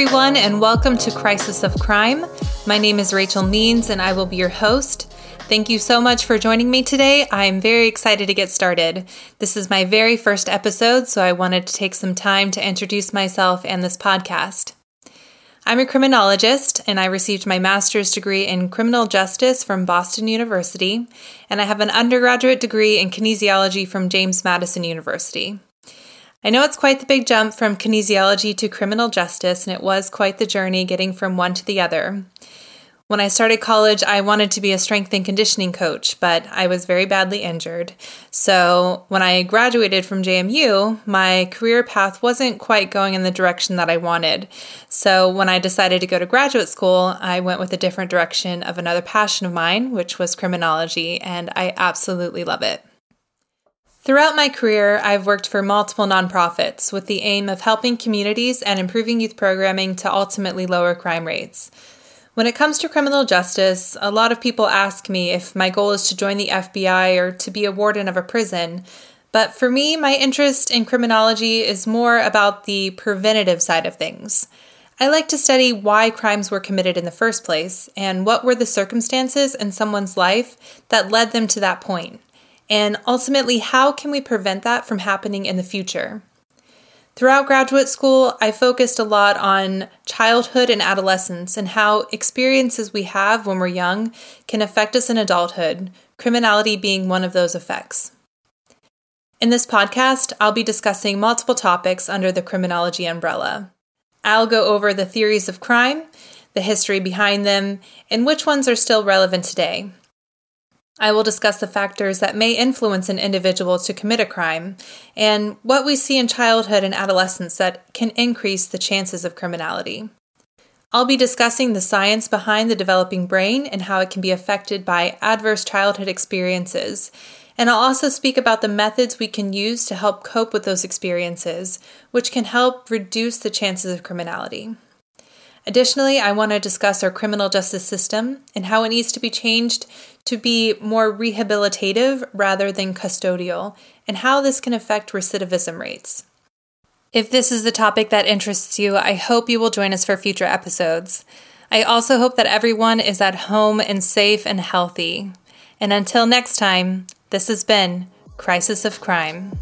everyone, and welcome to Crisis of Crime. My name is Rachel Means, and I will be your host. Thank you so much for joining me today. I'm very excited to get started. This is my very first episode, so I wanted to take some time to introduce myself and this podcast. I'm a criminologist, and I received my master's degree in criminal justice from Boston University, and I have an undergraduate degree in kinesiology from James Madison University. I know it's quite the big jump from kinesiology to criminal justice, and it was quite the journey getting from one to the other. When I started college, I wanted to be a strength and conditioning coach, but I was very badly injured. So, when I graduated from JMU, my career path wasn't quite going in the direction that I wanted. So, when I decided to go to graduate school, I went with a different direction of another passion of mine, which was criminology, and I absolutely love it. Throughout my career, I've worked for multiple nonprofits with the aim of helping communities and improving youth programming to ultimately lower crime rates. When it comes to criminal justice, a lot of people ask me if my goal is to join the FBI or to be a warden of a prison. But for me, my interest in criminology is more about the preventative side of things. I like to study why crimes were committed in the first place and what were the circumstances in someone's life that led them to that point. And ultimately, how can we prevent that from happening in the future? Throughout graduate school, I focused a lot on childhood and adolescence and how experiences we have when we're young can affect us in adulthood, criminality being one of those effects. In this podcast, I'll be discussing multiple topics under the criminology umbrella. I'll go over the theories of crime, the history behind them, and which ones are still relevant today. I will discuss the factors that may influence an individual to commit a crime and what we see in childhood and adolescence that can increase the chances of criminality. I'll be discussing the science behind the developing brain and how it can be affected by adverse childhood experiences. And I'll also speak about the methods we can use to help cope with those experiences, which can help reduce the chances of criminality. Additionally, I want to discuss our criminal justice system and how it needs to be changed to be more rehabilitative rather than custodial, and how this can affect recidivism rates. If this is the topic that interests you, I hope you will join us for future episodes. I also hope that everyone is at home and safe and healthy. And until next time, this has been Crisis of Crime.